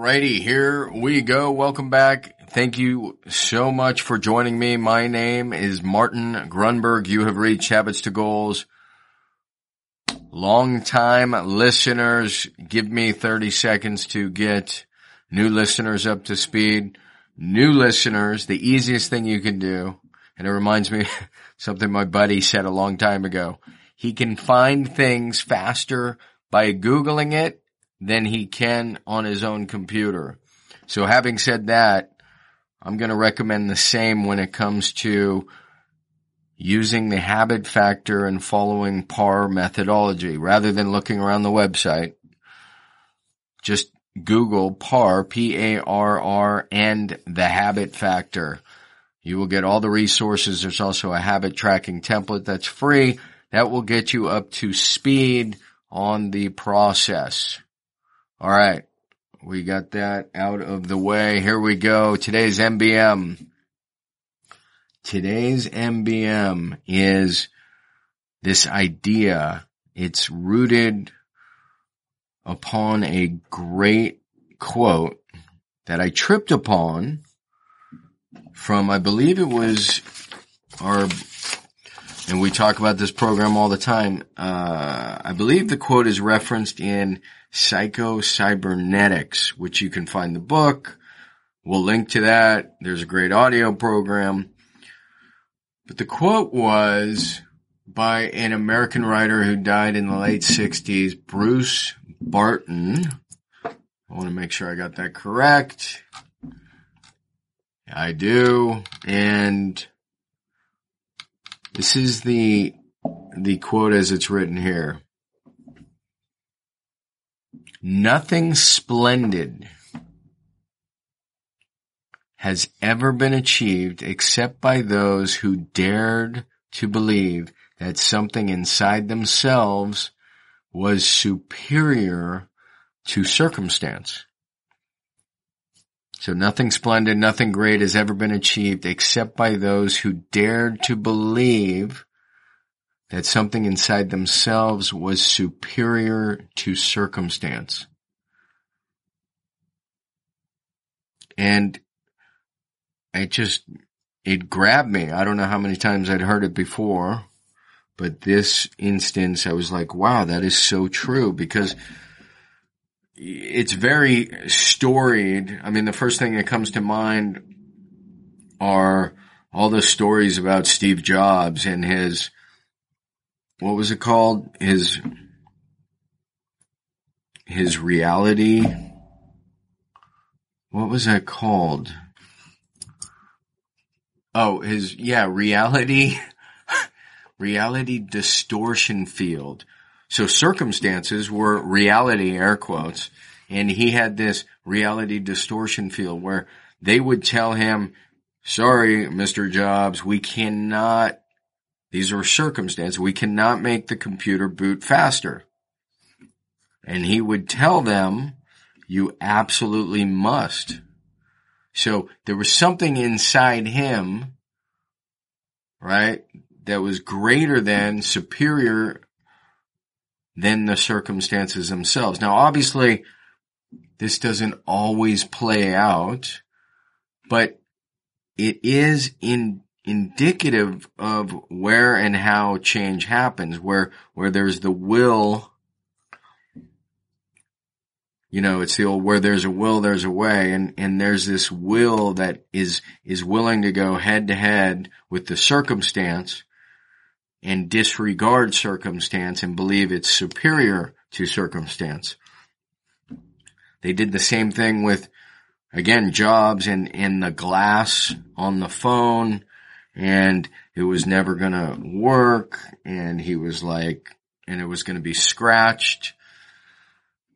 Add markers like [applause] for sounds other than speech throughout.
Alrighty, here we go. Welcome back. Thank you so much for joining me. My name is Martin Grunberg. You have reached Habits to Goals. Long time listeners, give me 30 seconds to get new listeners up to speed. New listeners, the easiest thing you can do, and it reminds me [laughs] something my buddy said a long time ago. He can find things faster by Googling it than he can on his own computer. So having said that, I'm going to recommend the same when it comes to using the habit factor and following PARR methodology rather than looking around the website. Just Google PARR, P-A-R-R and the habit factor. You will get all the resources. There's also a habit tracking template that's free that will get you up to speed on the process. All right. We got that out of the way. Here we go. Today's MBM. Today's MBM is this idea. It's rooted upon a great quote that I tripped upon from, I believe it was our, and we talk about this program all the time. Uh, I believe the quote is referenced in Psycho Cybernetics, which you can find the book. We'll link to that. There's a great audio program. But the quote was by an American writer who died in the late 60s, Bruce Barton. I want to make sure I got that correct. I do. And this is the, the quote as it's written here. Nothing splendid has ever been achieved except by those who dared to believe that something inside themselves was superior to circumstance. So nothing splendid, nothing great has ever been achieved except by those who dared to believe that something inside themselves was superior to circumstance. And it just, it grabbed me. I don't know how many times I'd heard it before, but this instance, I was like, wow, that is so true because it's very storied. I mean, the first thing that comes to mind are all the stories about Steve Jobs and his what was it called? His his reality. What was that called? Oh, his yeah, reality [laughs] reality distortion field. So circumstances were reality air quotes and he had this reality distortion field where they would tell him, sorry, Mr. Jobs, we cannot these are circumstances. We cannot make the computer boot faster. And he would tell them, you absolutely must. So there was something inside him, right, that was greater than, superior than the circumstances themselves. Now obviously, this doesn't always play out, but it is in indicative of where and how change happens, where, where there's the will, you know, it's the old, where there's a will, there's a way, and, and there's this will that is, is willing to go head to head with the circumstance and disregard circumstance and believe it's superior to circumstance. They did the same thing with, again, jobs and, and the glass on the phone and it was never gonna work and he was like, and it was gonna be scratched.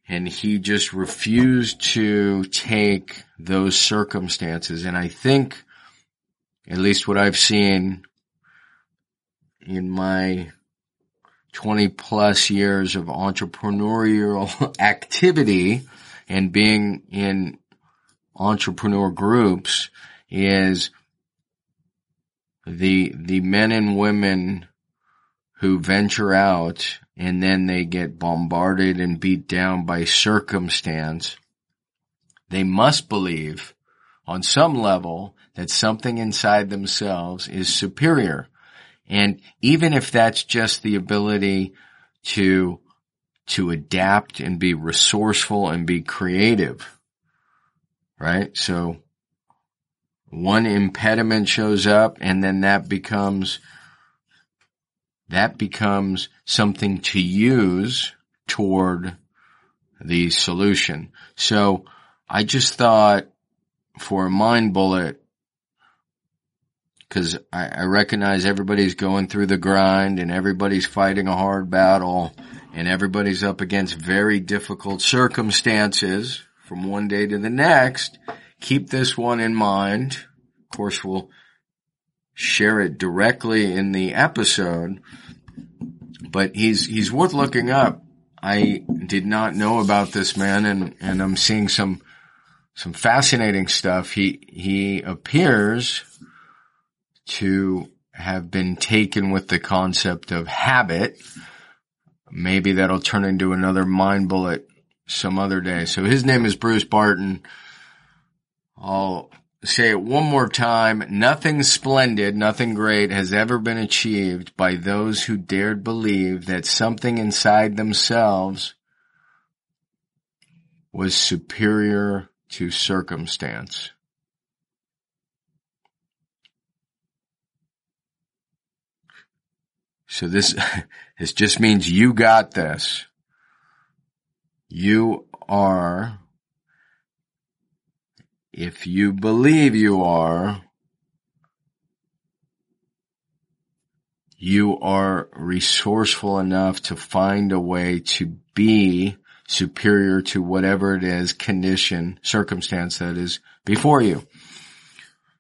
and he just refused to take those circumstances. And I think, at least what I've seen in my 20 plus years of entrepreneurial [laughs] activity and being in entrepreneur groups is the, the men and women who venture out and then they get bombarded and beat down by circumstance. They must believe on some level that something inside themselves is superior. And even if that's just the ability to, to adapt and be resourceful and be creative, right? So one impediment shows up and then that becomes that becomes something to use toward the solution. So I just thought for a mind bullet, cause I, I recognize everybody's going through the grind and everybody's fighting a hard battle and everybody's up against very difficult circumstances from one day to the next. Keep this one in mind. Of course, we'll share it directly in the episode, but he's, he's worth looking up. I did not know about this man and, and I'm seeing some, some fascinating stuff. He, he appears to have been taken with the concept of habit. Maybe that'll turn into another mind bullet some other day. So his name is Bruce Barton. I'll say it one more time. Nothing splendid, nothing great has ever been achieved by those who dared believe that something inside themselves was superior to circumstance. So this, [laughs] this just means you got this. You are if you believe you are, you are resourceful enough to find a way to be superior to whatever it is, condition, circumstance that is before you.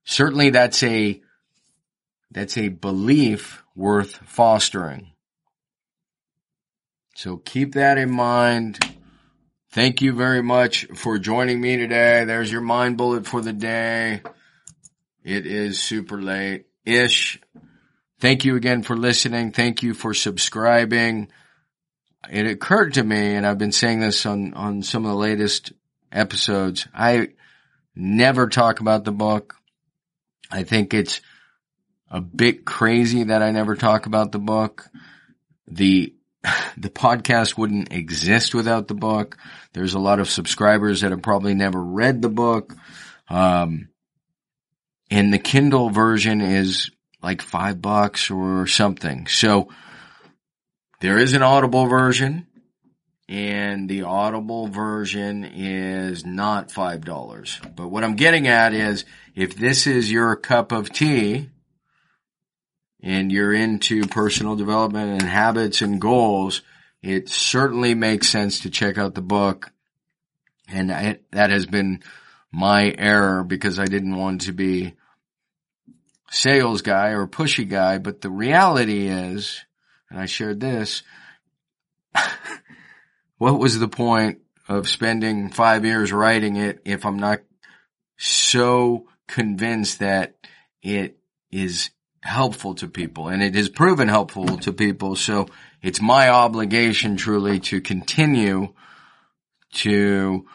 Certainly that's a, that's a belief worth fostering. So keep that in mind. Thank you very much for joining me today. There's your mind bullet for the day. It is super late ish. Thank you again for listening. Thank you for subscribing. It occurred to me, and I've been saying this on, on some of the latest episodes. I never talk about the book. I think it's a bit crazy that I never talk about the book. The [laughs] the podcast wouldn't exist without the book. There's a lot of subscribers that have probably never read the book. Um, and the Kindle version is like five bucks or something. So there is an audible version and the audible version is not five dollars. But what I'm getting at is if this is your cup of tea, and you're into personal development and habits and goals, it certainly makes sense to check out the book. And I, that has been my error because I didn't want to be sales guy or pushy guy. But the reality is, and I shared this, [laughs] what was the point of spending five years writing it if I'm not so convinced that it is helpful to people and it has proven helpful to people. So it's my obligation truly to continue to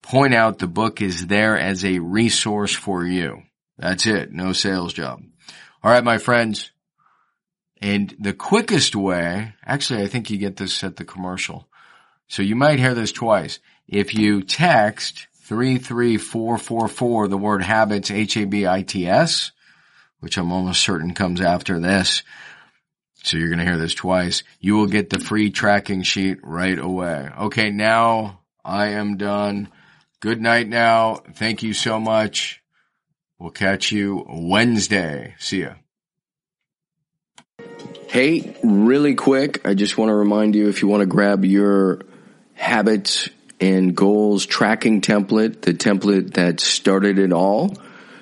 point out the book is there as a resource for you. That's it. No sales job. All right, my friends. And the quickest way, actually, I think you get this at the commercial. So you might hear this twice. If you text 33444, the word habits, H-A-B-I-T-S, which I'm almost certain comes after this. So you're going to hear this twice. You will get the free tracking sheet right away. Okay. Now I am done. Good night now. Thank you so much. We'll catch you Wednesday. See ya. Hey, really quick. I just want to remind you if you want to grab your habits and goals tracking template, the template that started it all.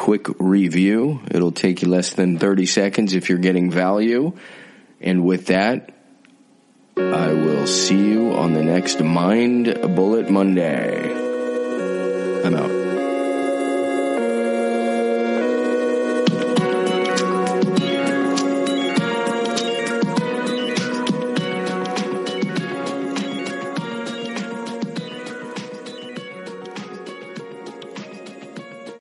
quick review. It'll take you less than 30 seconds if you're getting value. And with that, I will see you on the next Mind Bullet Monday. I'm out.